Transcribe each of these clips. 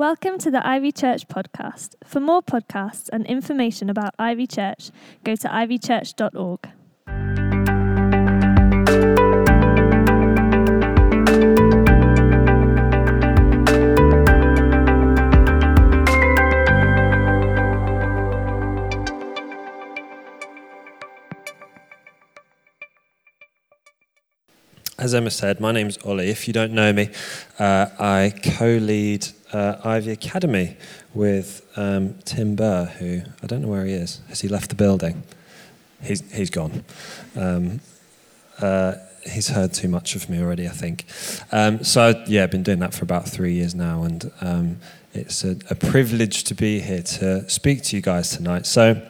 Welcome to the Ivy Church podcast. For more podcasts and information about Ivy Church, go to ivychurch.org. As Emma said, my name's Ollie. If you don't know me, uh, I co lead uh, Ivy Academy with um, Tim Burr, who I don't know where he is. Has he left the building? He's, he's gone. Um, uh, he's heard too much of me already, I think. Um, so, yeah, I've been doing that for about three years now, and um, it's a, a privilege to be here to speak to you guys tonight. So,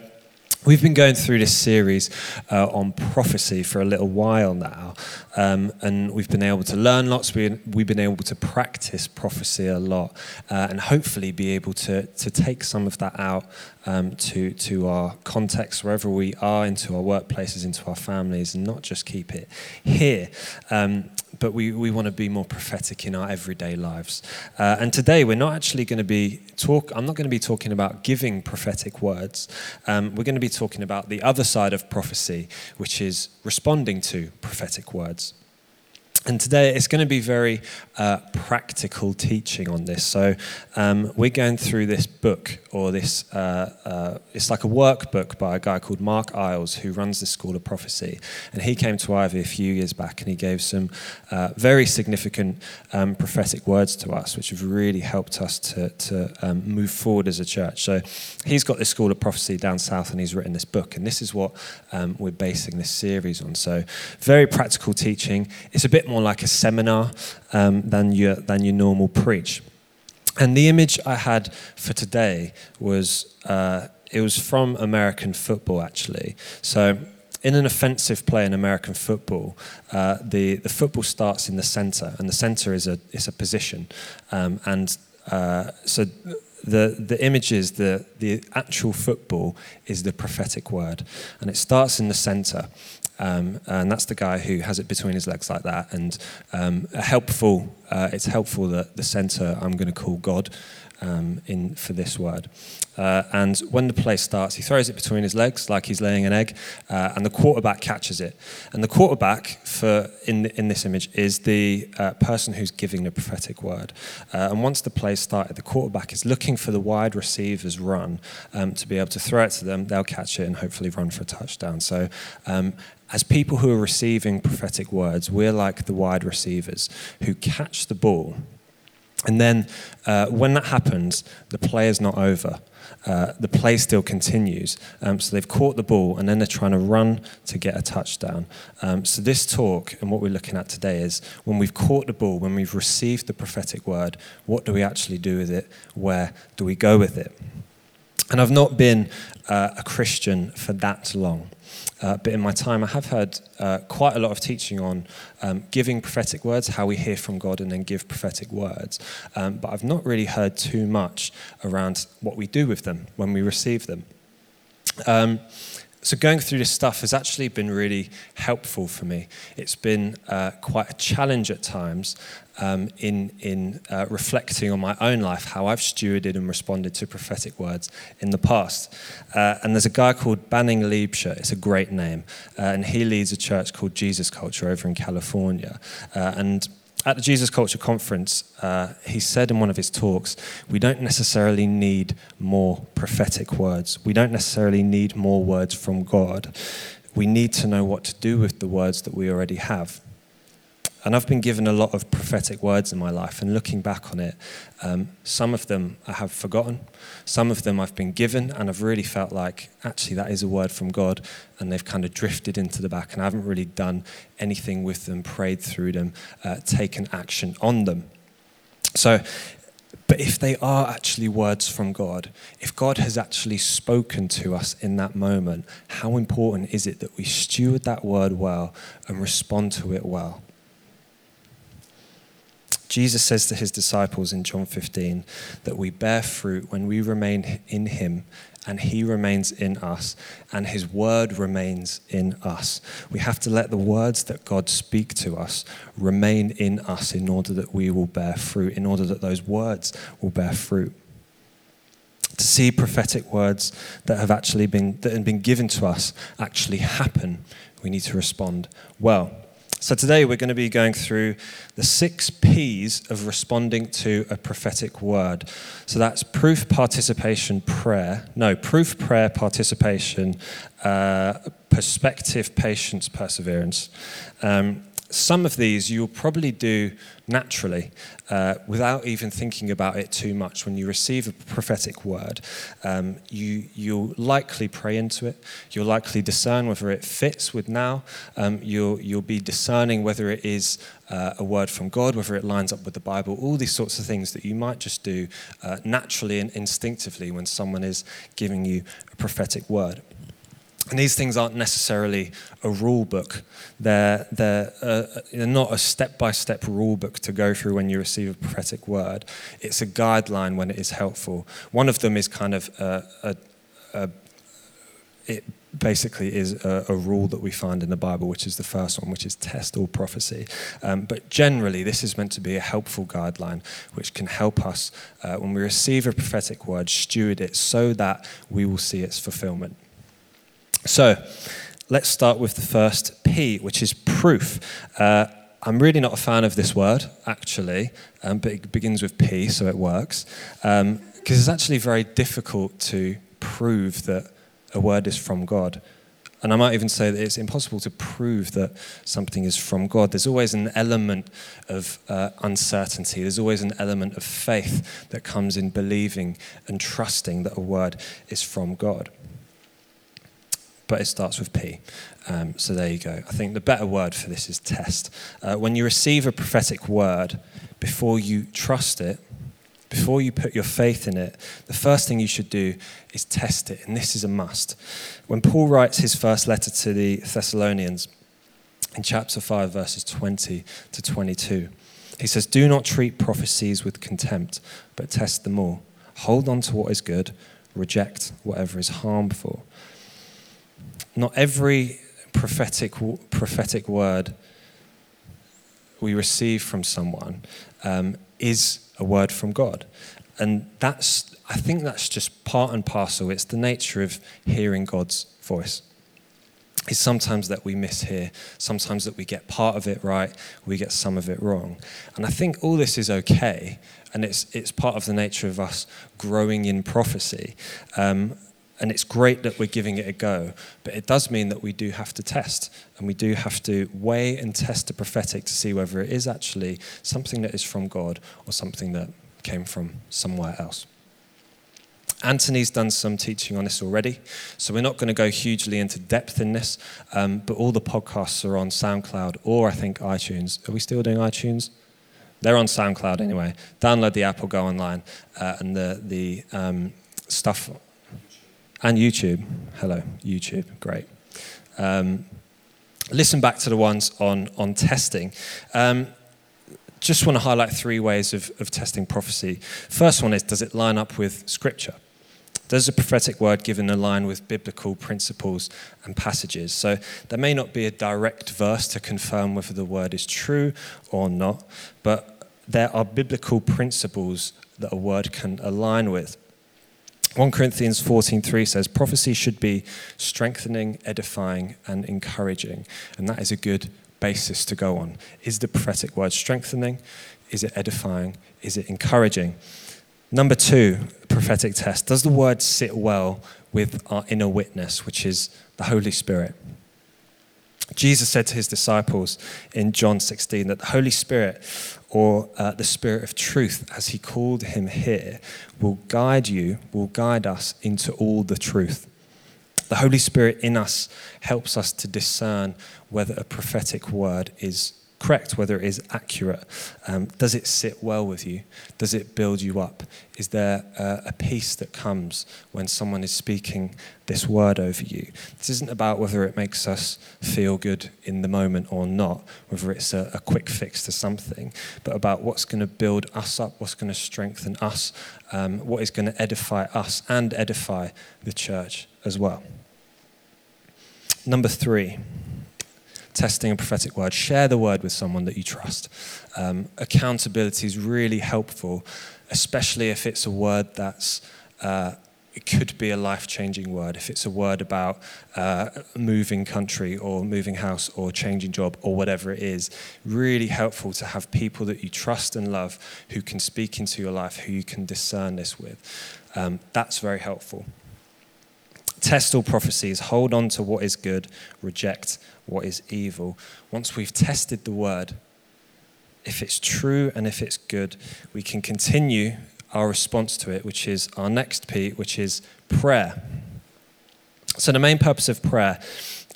We've been going through this series uh, on prophecy for a little while now, um, and we've been able to learn lots. We, we've been able to practice prophecy a lot, uh, and hopefully be able to, to take some of that out um, to, to our context, wherever we are, into our workplaces, into our families, and not just keep it here. Um, but we, we want to be more prophetic in our everyday lives. Uh, and today we're not actually going to be talk. I'm not going to be talking about giving prophetic words. Um, we're going to be talking about the other side of prophecy, which is responding to prophetic words. And today it's going to be very uh, practical teaching on this. So um, we're going through this book, or this, uh, uh, it's like a workbook by a guy called Mark Iles, who runs the School of Prophecy. And he came to Ivy a few years back and he gave some uh, very significant um, prophetic words to us, which have really helped us to, to um, move forward as a church. So he's got this School of Prophecy down south and he's written this book. And this is what um, we're basing this series on. So very practical teaching. It's a bit more like a seminar um, than, your, than your normal preach. And the image I had for today was uh, it was from American football actually. So in an offensive play in American football, uh, the, the football starts in the center, and the center is a, is a position. Um, and uh, so the, the image is the, the actual football is the prophetic word, and it starts in the center. Um, and that's the guy who has it between his legs like that. And um, helpful, uh, it's helpful that the center I'm going to call God um, in for this word. Uh, and when the play starts, he throws it between his legs like he's laying an egg, uh, and the quarterback catches it. And the quarterback, for in in this image, is the uh, person who's giving the prophetic word. Uh, and once the play started, the quarterback is looking for the wide receiver's run um, to be able to throw it to them. They'll catch it and hopefully run for a touchdown. So. Um, as people who are receiving prophetic words, we're like the wide receivers who catch the ball and then uh, when that happens, the play is not over. Uh, the play still continues. Um, so they've caught the ball and then they're trying to run to get a touchdown. Um, so this talk and what we're looking at today is when we've caught the ball, when we've received the prophetic word, what do we actually do with it? Where do we go with it? And I've not been uh, a Christian for that long. Uh, but in my time, I have heard uh, quite a lot of teaching on um, giving prophetic words, how we hear from God and then give prophetic words. Um, but I've not really heard too much around what we do with them when we receive them. Um, so going through this stuff has actually been really helpful for me. It's been uh, quite a challenge at times um, in, in uh, reflecting on my own life, how I've stewarded and responded to prophetic words in the past. Uh, and there's a guy called Banning Liebscher, it's a great name, uh, and he leads a church called Jesus Culture over in California. Uh, and at the Jesus Culture Conference, uh, he said in one of his talks, we don't necessarily need more prophetic words. We don't necessarily need more words from God. We need to know what to do with the words that we already have. And I've been given a lot of prophetic words in my life, and looking back on it, um, some of them I have forgotten. Some of them I've been given, and I've really felt like actually that is a word from God, and they've kind of drifted into the back, and I haven't really done anything with them, prayed through them, uh, taken action on them. So, but if they are actually words from God, if God has actually spoken to us in that moment, how important is it that we steward that word well and respond to it well? Jesus says to his disciples in John 15 that we bear fruit when we remain in him and he remains in us and his word remains in us. We have to let the words that God speak to us remain in us in order that we will bear fruit, in order that those words will bear fruit. To see prophetic words that have actually been that have been given to us actually happen, we need to respond well. So today we're going to be going through the six P's of responding to a prophetic word. So that's proof, participation, prayer. No, proof, prayer, participation, uh, perspective, patience, perseverance. Um, some of these you'll probably do naturally uh, without even thinking about it too much. When you receive a prophetic word, um, you, you'll likely pray into it. You'll likely discern whether it fits with now. Um, you'll, you'll be discerning whether it is uh, a word from God, whether it lines up with the Bible, all these sorts of things that you might just do uh, naturally and instinctively when someone is giving you a prophetic word. And these things aren't necessarily a rule book. They're, they're, uh, they're not a step by step rule book to go through when you receive a prophetic word. It's a guideline when it is helpful. One of them is kind of a, a, a it basically is a, a, rule that we find in the Bible, which is the first one, which is test all prophecy. Um, but generally, this is meant to be a helpful guideline which can help us uh, when we receive a prophetic word, steward it so that we will see its fulfillment. So let's start with the first P, which is proof. Uh, I'm really not a fan of this word, actually, um, but it begins with P, so it works. Because um, it's actually very difficult to prove that a word is from God. And I might even say that it's impossible to prove that something is from God. There's always an element of uh, uncertainty. There's always an element of faith that comes in believing and trusting that a word is from God but it starts with P. Um, so there you go. I think the better word for this is test. Uh, when you receive a prophetic word, before you trust it, before you put your faith in it, the first thing you should do is test it. And this is a must. When Paul writes his first letter to the Thessalonians, in chapter 5, verses 20 to 22, he says, Do not treat prophecies with contempt, but test them all. Hold on to what is good, reject whatever is harmful not every prophetic, prophetic word we receive from someone um, is a word from God. And that's, I think that's just part and parcel. It's the nature of hearing God's voice. It's sometimes that we mishear, sometimes that we get part of it right, we get some of it wrong. And I think all this is okay, and it's, it's part of the nature of us growing in prophecy. Um, and it's great that we're giving it a go, but it does mean that we do have to test and we do have to weigh and test the prophetic to see whether it is actually something that is from God or something that came from somewhere else. Anthony's done some teaching on this already, so we're not going to go hugely into depth in this, um, but all the podcasts are on SoundCloud or I think iTunes. Are we still doing iTunes? They're on SoundCloud anyway. Download the app or go online, uh, and the, the um, stuff and YouTube. Hello, YouTube. Great. Um, listen back to the ones on, on testing. Um, just want to highlight three ways of, of testing prophecy. First one is does it line up with Scripture? Does a prophetic word given align with biblical principles and passages? So there may not be a direct verse to confirm whether the word is true or not, but there are biblical principles that a word can align with. 1 Corinthians 14:3 says prophecy should be strengthening, edifying and encouraging. And that is a good basis to go on. Is the prophetic word strengthening? Is it edifying? Is it encouraging? Number 2, prophetic test. Does the word sit well with our inner witness, which is the Holy Spirit? Jesus said to his disciples in John 16 that the Holy Spirit, or uh, the Spirit of truth, as he called him here, will guide you, will guide us into all the truth. The Holy Spirit in us helps us to discern whether a prophetic word is correct, whether it is accurate. Um, does it sit well with you? Does it build you up? Is there a, a peace that comes when someone is speaking this word over you? This isn't about whether it makes us feel good in the moment or not, whether it's a, a quick fix to something, but about what's going to build us up, what's going to strengthen us, um, what is going to edify us and edify the church as well. Number three, testing a prophetic word. Share the word with someone that you trust. Um, accountability is really helpful, especially if it's a word that's. Uh, it could be a life changing word. If it's a word about uh, moving country or moving house or changing job or whatever it is, really helpful to have people that you trust and love who can speak into your life, who you can discern this with. Um, that's very helpful. Test all prophecies, hold on to what is good, reject what is evil. Once we've tested the word, if it's true and if it's good, we can continue our response to it, which is our next P, which is prayer. So, the main purpose of prayer,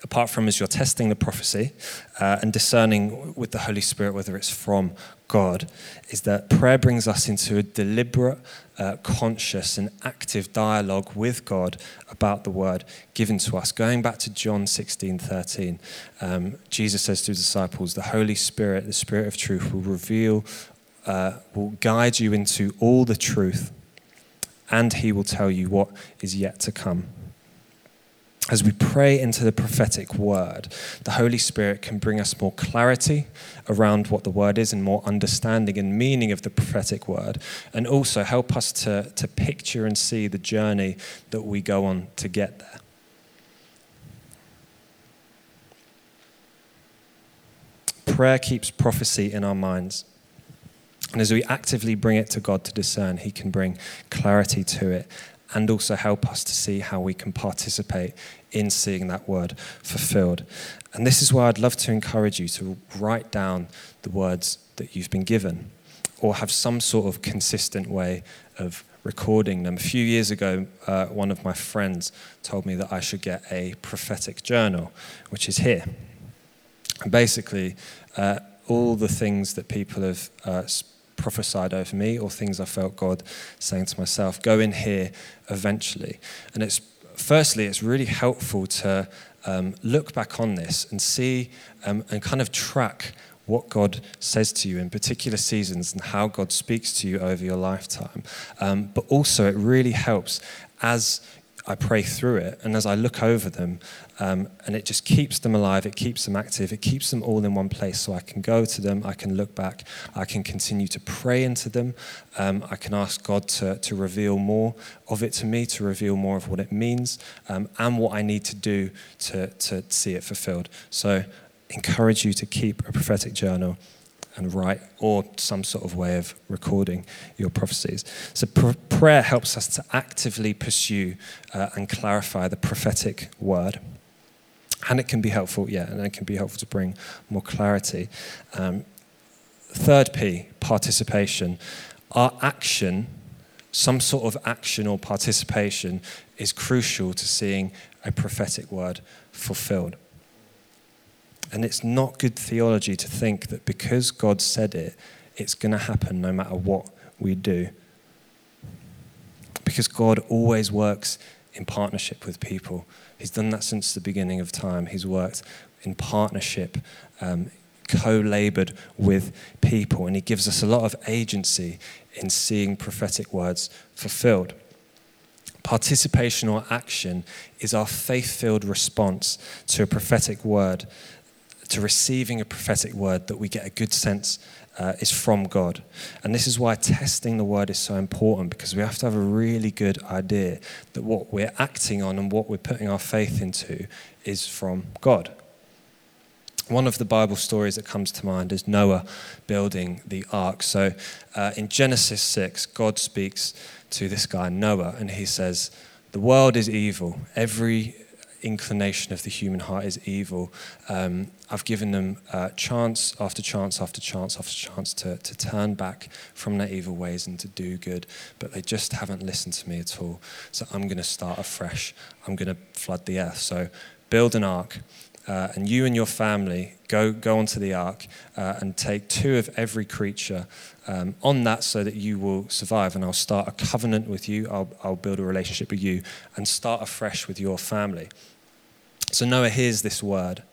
apart from as you're testing the prophecy uh, and discerning with the Holy Spirit whether it's from God, is that prayer brings us into a deliberate, uh, conscious, and active dialogue with God about the word given to us. Going back to John 16 13, um, Jesus says to his disciples, The Holy Spirit, the Spirit of truth, will reveal uh, will guide you into all the truth, and he will tell you what is yet to come. As we pray into the prophetic word, the Holy Spirit can bring us more clarity around what the word is and more understanding and meaning of the prophetic word, and also help us to, to picture and see the journey that we go on to get there. Prayer keeps prophecy in our minds. And as we actively bring it to God to discern, He can bring clarity to it and also help us to see how we can participate in seeing that word fulfilled. And this is why I'd love to encourage you to write down the words that you've been given or have some sort of consistent way of recording them. A few years ago, uh, one of my friends told me that I should get a prophetic journal, which is here. And basically, uh, all the things that people have uh, prophesied over me or things I felt God saying to myself. Go in here eventually. And it's firstly, it's really helpful to um, look back on this and see um, and kind of track what God says to you in particular seasons and how God speaks to you over your lifetime. Um, but also, it really helps as I pray through it, and as I look over them, um, and it just keeps them alive, it keeps them active, it keeps them all in one place. So I can go to them, I can look back, I can continue to pray into them, um, I can ask God to, to reveal more of it to me, to reveal more of what it means, um, and what I need to do to, to see it fulfilled. So, encourage you to keep a prophetic journal and write or some sort of way of recording your prophecies. So pr- prayer helps us to actively pursue uh, and clarify the prophetic word. And it can be helpful, yeah, and it can be helpful to bring more clarity. Um, third P, participation. Our action, some sort of action or participation, is crucial to seeing a prophetic word fulfilled. And it's not good theology to think that because God said it, it's going to happen no matter what we do. Because God always works in partnership with people. He's done that since the beginning of time. He's worked in partnership, um, co labored with people, and He gives us a lot of agency in seeing prophetic words fulfilled. Participation or action is our faith filled response to a prophetic word to receiving a prophetic word that we get a good sense uh, is from God. And this is why testing the word is so important because we have to have a really good idea that what we're acting on and what we're putting our faith into is from God. One of the Bible stories that comes to mind is Noah building the ark. So uh, in Genesis 6, God speaks to this guy, Noah, and he says, The world is evil. Every inclination of the human heart is evil. Um, I've given them uh, chance after chance after chance after chance to, to turn back from their evil ways and to do good, but they just haven't listened to me at all. So I'm going to start afresh. I'm going to flood the earth. So build an ark. uh, and you and your family go, go onto the ark uh, and take two of every creature um, on that so that you will survive. And I'll start a covenant with you, I'll, I'll build a relationship with you, and start afresh with your family. So Noah hears this word.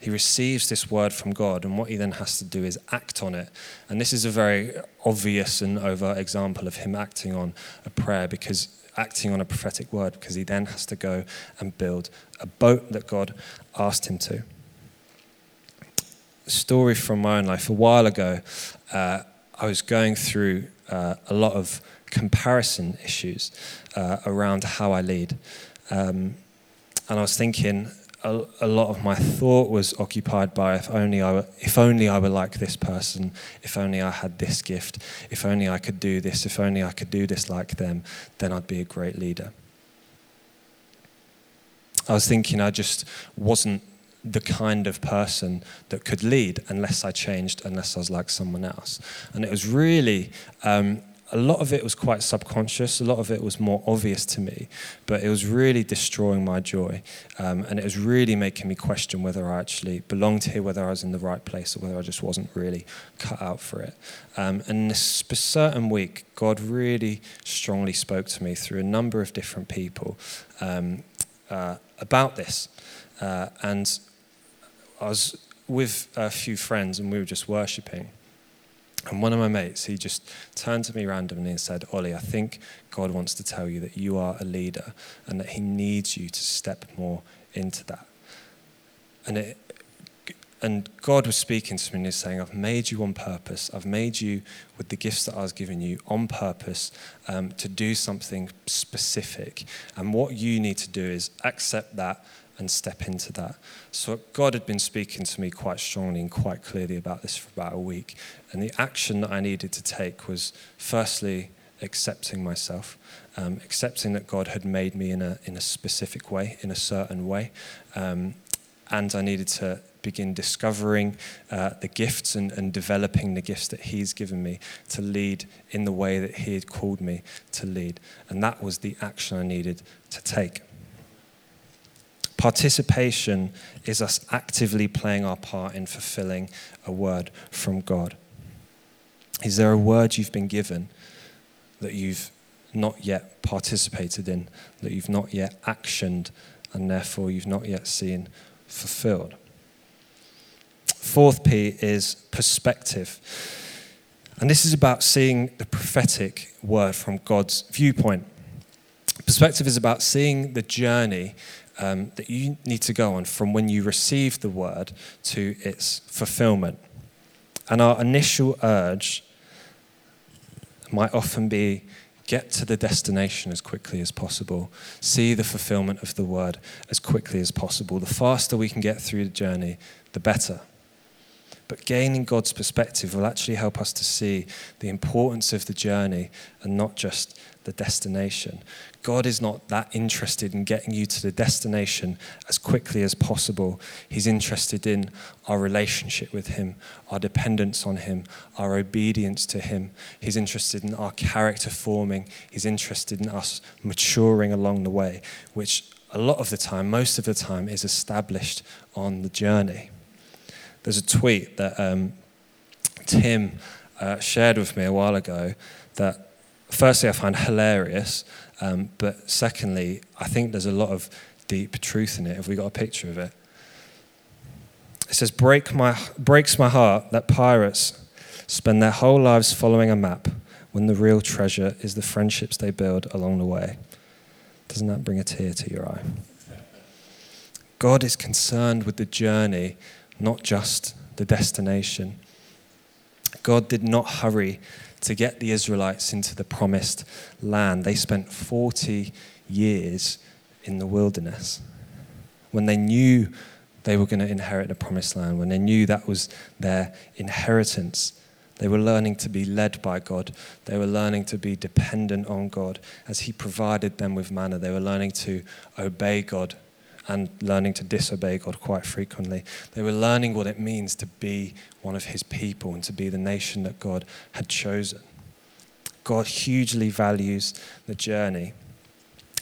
He receives this word from God, and what he then has to do is act on it. And this is a very obvious and overt example of him acting on a prayer because acting on a prophetic word, because he then has to go and build a boat that God asked him to. A story from my own life. A while ago, uh, I was going through uh, a lot of comparison issues uh, around how I lead. Um, and I was thinking, a, a, lot of my thought was occupied by if only I were, if only I were like this person, if only I had this gift, if only I could do this, if only I could do this like them, then I'd be a great leader. I was thinking I just wasn't the kind of person that could lead unless I changed, unless I was like someone else. And it was really um, a lot of it was quite subconscious, a lot of it was more obvious to me, but it was really destroying my joy. Um, and it was really making me question whether I actually belonged here, whether I was in the right place, or whether I just wasn't really cut out for it. Um, and this certain week, God really strongly spoke to me through a number of different people um, uh, about this. Uh, and I was with a few friends, and we were just worshipping. And one of my mates, he just turned to me randomly and said, Ollie, I think God wants to tell you that you are a leader and that he needs you to step more into that. And, it, and God was speaking to me and he's saying, I've made you on purpose. I've made you with the gifts that I was giving you on purpose um, to do something specific. And what you need to do is accept that and step into that. So God had been speaking to me quite strongly and quite clearly about this for about a week. And the action that I needed to take was firstly accepting myself, um, accepting that God had made me in a, in a specific way, in a certain way. Um, and I needed to begin discovering uh, the gifts and, and developing the gifts that He's given me to lead in the way that He had called me to lead. And that was the action I needed to take. Participation is us actively playing our part in fulfilling a word from God. Is there a word you've been given that you've not yet participated in, that you've not yet actioned, and therefore you've not yet seen fulfilled? Fourth P is perspective. And this is about seeing the prophetic word from God's viewpoint. Perspective is about seeing the journey um, that you need to go on from when you receive the word to its fulfillment. And our initial urge might often be get to the destination as quickly as possible, see the fulfillment of the word as quickly as possible. The faster we can get through the journey, the better. But gaining God's perspective will actually help us to see the importance of the journey and not just the destination. God is not that interested in getting you to the destination as quickly as possible. He's interested in our relationship with Him, our dependence on Him, our obedience to Him. He's interested in our character forming. He's interested in us maturing along the way, which a lot of the time, most of the time, is established on the journey. There's a tweet that um, Tim uh, shared with me a while ago that, firstly, I find hilarious um, but secondly, I think there's a lot of deep truth in it. Have we got a picture of it? It says, Break my, breaks my heart that pirates spend their whole lives following a map when the real treasure is the friendships they build along the way. Doesn't that bring a tear to your eye? God is concerned with the journey, not just the destination. God did not hurry to get the Israelites into the promised land. They spent 40 years in the wilderness. When they knew they were going to inherit the promised land, when they knew that was their inheritance, they were learning to be led by God. They were learning to be dependent on God as He provided them with manna. They were learning to obey God and learning to disobey God quite frequently. They were learning what it means to be one of His people and to be the nation that God had chosen. God hugely values the journey.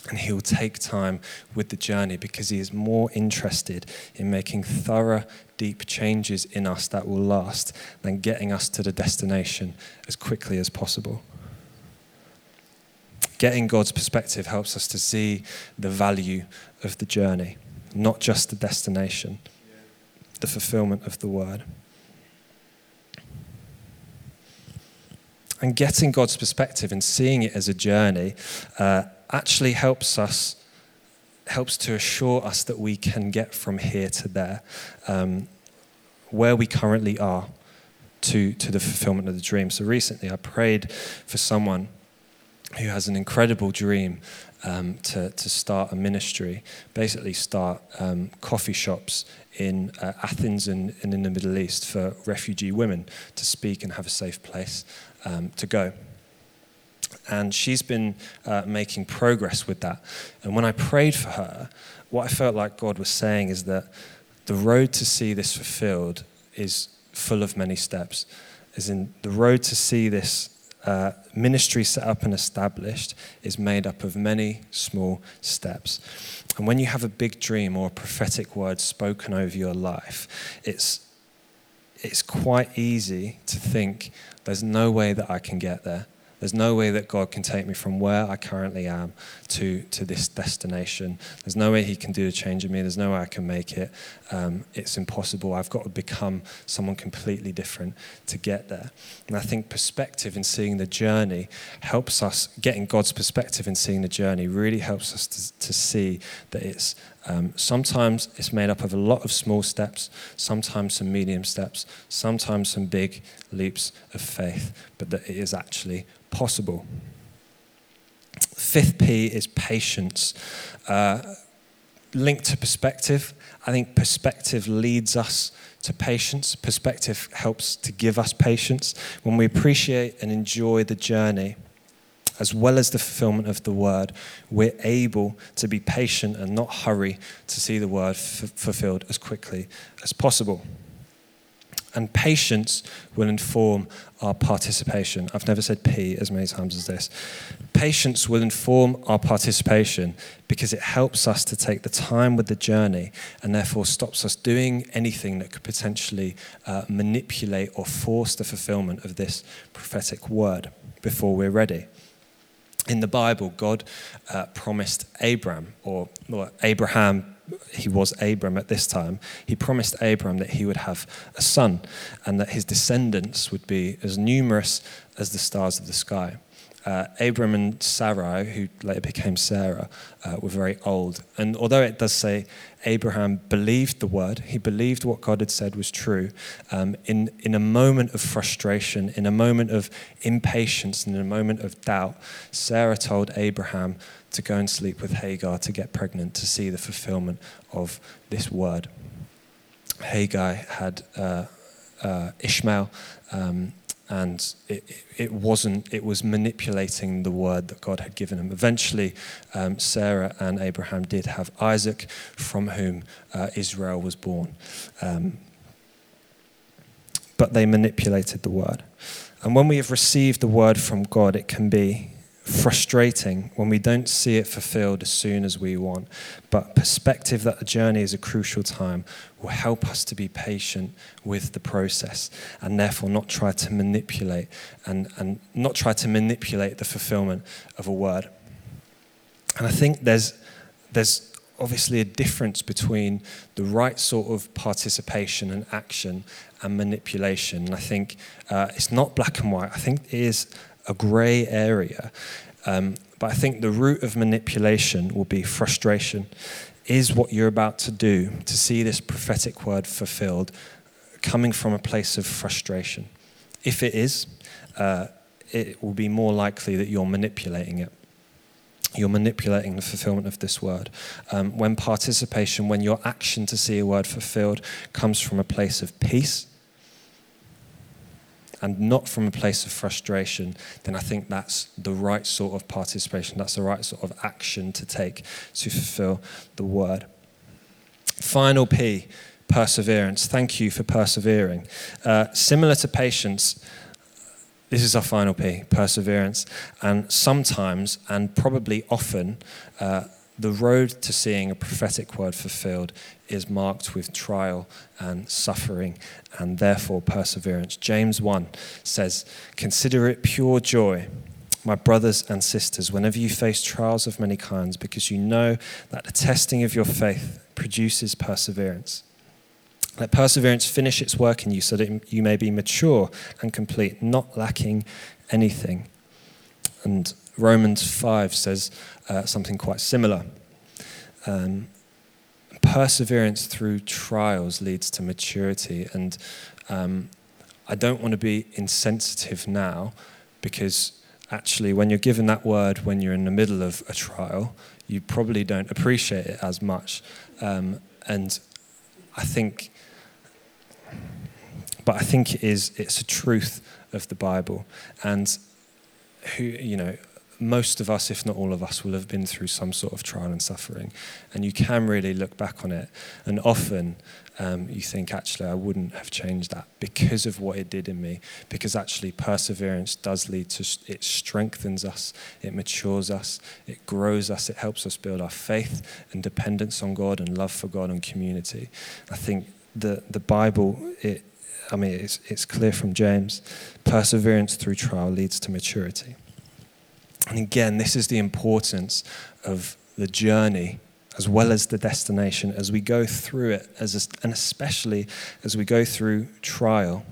And he will take time with the journey because he is more interested in making thorough, deep changes in us that will last than getting us to the destination as quickly as possible. Getting God's perspective helps us to see the value of the journey, not just the destination, the fulfillment of the word. And getting God's perspective and seeing it as a journey uh, actually helps us, helps to assure us that we can get from here to there, um, where we currently are, to, to the fulfillment of the dream. So recently I prayed for someone who has an incredible dream um, to, to start a ministry, basically start um, coffee shops in uh, Athens and, and, in the Middle East for refugee women to speak and have a safe place um, to go. And she's been uh, making progress with that. And when I prayed for her, what I felt like God was saying is that the road to see this fulfilled is full of many steps. As in, the road to see this uh, ministry set up and established is made up of many small steps. And when you have a big dream or a prophetic word spoken over your life, it's, it's quite easy to think there's no way that I can get there. There's no way that God can take me from where I currently am to, to this destination. There's no way He can do a change in me. There's no way I can make it. Um, it's impossible. I've got to become someone completely different to get there. And I think perspective in seeing the journey helps us, getting God's perspective in seeing the journey really helps us to, to see that it's um, sometimes it's made up of a lot of small steps, sometimes some medium steps, sometimes some big leaps of faith, but that it is actually possible. Fifth P is patience. Uh, linked to perspective, I think perspective leads us to patience. Perspective helps to give us patience. When we appreciate and enjoy the journey, as well as the fulfillment of the word, we're able to be patient and not hurry to see the word f- fulfilled as quickly as possible. And patience will inform our participation. I've never said P as many times as this. Patience will inform our participation because it helps us to take the time with the journey and therefore stops us doing anything that could potentially uh, manipulate or force the fulfillment of this prophetic word before we're ready in the Bible, God uh, promised Abram, or well, Abraham, he was Abram at this time, he promised Abram that he would have a son and that his descendants would be as numerous as the stars of the sky uh, Abram and Sarai, who later became Sarah, uh, were very old. And although it does say Abraham believed the word, he believed what God had said was true, um, in, in a moment of frustration, in a moment of impatience, and in a moment of doubt, Sarah told Abraham to go and sleep with Hagar to get pregnant, to see the fulfillment of this word. Hagar had uh, uh Ishmael. Um, and it, it wasn't it was manipulating the word that god had given him. Eventually um, sarah and abraham did have isaac from whom uh, israel was born. Um, but they manipulated the word. And when we have received the word from god it can be frustrating when we don't see it fulfilled as soon as we want. But perspective that the journey is a crucial time will help us to be patient with the process and therefore not try to manipulate and, and not try to manipulate the fulfillment of a word. And I think there's there's obviously a difference between the right sort of participation and action and manipulation. And I think uh, it's not black and white. I think it is a grey area. Um, but I think the root of manipulation will be frustration. Is what you're about to do to see this prophetic word fulfilled coming from a place of frustration? If it is, uh, it will be more likely that you're manipulating it. You're manipulating the fulfillment of this word. Um, when participation, when your action to see a word fulfilled comes from a place of peace, and not from a place of frustration, then I think that's the right sort of participation. That's the right sort of action to take to fulfill the word. Final P, perseverance. Thank you for persevering. Uh, similar to patience, this is our final P perseverance. And sometimes, and probably often, uh, the road to seeing a prophetic word fulfilled is marked with trial and suffering and therefore perseverance. James 1 says, Consider it pure joy, my brothers and sisters, whenever you face trials of many kinds, because you know that the testing of your faith produces perseverance. Let perseverance finish its work in you so that you may be mature and complete, not lacking anything. And Romans 5 says uh, something quite similar. Um, perseverance through trials leads to maturity. And um, I don't want to be insensitive now because actually, when you're given that word when you're in the middle of a trial, you probably don't appreciate it as much. Um, and I think but I think it is it's a truth of the Bible, and who you know most of us, if not all of us, will have been through some sort of trial and suffering, and you can really look back on it, and often um, you think, actually, I wouldn't have changed that because of what it did in me. Because actually, perseverance does lead to it strengthens us, it matures us, it grows us, it helps us build our faith and dependence on God and love for God and community. I think the the Bible it I mean, it's, it's clear from James perseverance through trial leads to maturity. And again, this is the importance of the journey as well as the destination as we go through it, as and especially as we go through trial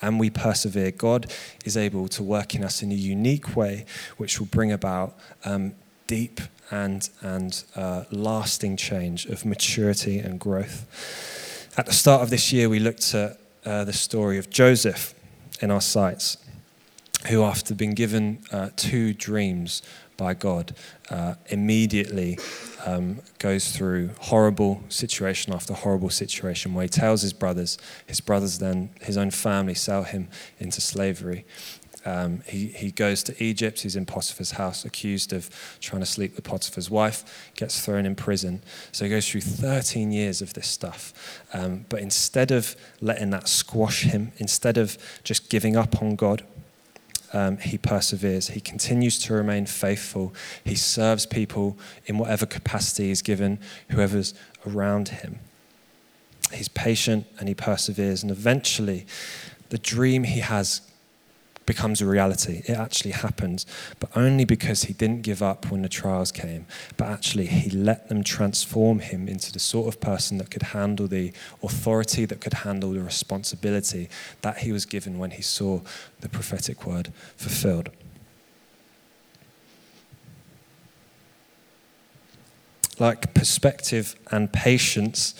and we persevere. God is able to work in us in a unique way, which will bring about um, deep and, and uh, lasting change of maturity and growth. At the start of this year, we looked at uh, the story of Joseph in our sights, who, after being given uh, two dreams by God, uh, immediately um, goes through horrible situation after horrible situation where he tells his brothers, his brothers then, his own family, sell him into slavery. Um, he, he goes to Egypt. He's in Potiphar's house, accused of trying to sleep with Potiphar's wife, gets thrown in prison. So he goes through 13 years of this stuff. Um, but instead of letting that squash him, instead of just giving up on God, um, he perseveres. He continues to remain faithful. He serves people in whatever capacity he's given, whoever's around him. He's patient and he perseveres. And eventually, the dream he has becomes a reality. It actually happens, but only because he didn't give up when the trials came, but actually he let them transform him into the sort of person that could handle the authority, that could handle the responsibility that he was given when he saw the prophetic word fulfilled. Like perspective and patience,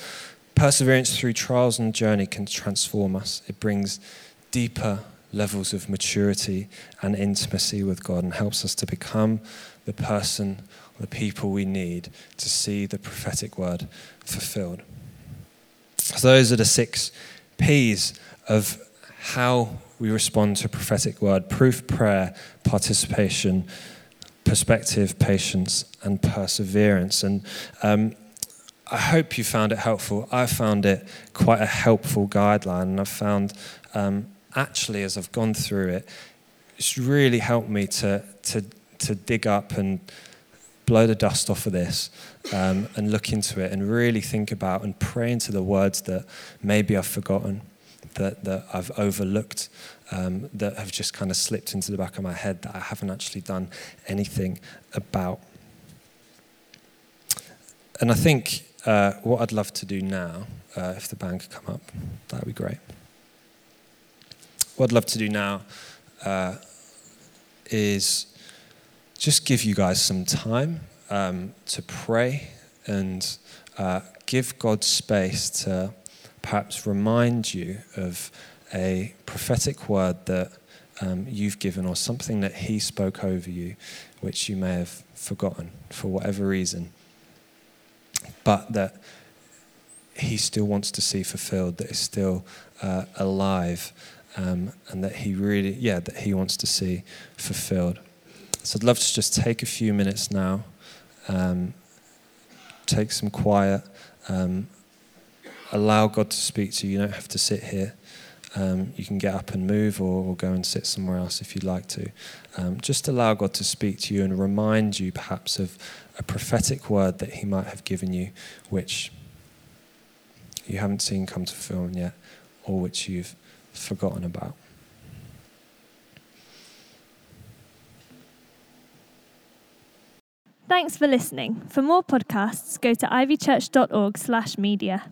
perseverance through trials and journey can transform us. It brings deeper levels of maturity and intimacy with God and helps us to become the person, the people we need to see the prophetic word fulfilled. So, those are the six P's of how we respond to prophetic word proof, prayer, participation, perspective, patience, and perseverance. And um, I hope you found it helpful. I found it quite a helpful guideline, and I've found um, actually, as I've gone through it, it's really helped me to, to, to dig up and blow the dust off of this um, and look into it and really think about and pray into the words that maybe I've forgotten, that, that I've overlooked, um, that have just kind of slipped into the back of my head that I haven't actually done anything about. And I think uh, what I'd love to do now, uh, if the band could come up, that would be great what I'd love to do now uh, is just give you guys some time um, to pray and uh, give God space to perhaps remind you of a prophetic word that um, you've given or something that He spoke over you, which you may have forgotten for whatever reason, but that He still wants to see fulfilled, that is still uh, alive um, and that he really, yeah, that he wants to see fulfilled. So I'd love to just take a few minutes now, um, take some quiet, um, allow God to speak to you. You don't have to sit here. um, you can get up and move or, or, go and sit somewhere else if you'd like to. Um, just allow God to speak to you and remind you perhaps of a prophetic word that He might have given you, which you haven't seen come to fulfillment yet, or which you've forgotten about. Thanks for listening. For more podcasts, go to ivychurch.org/media.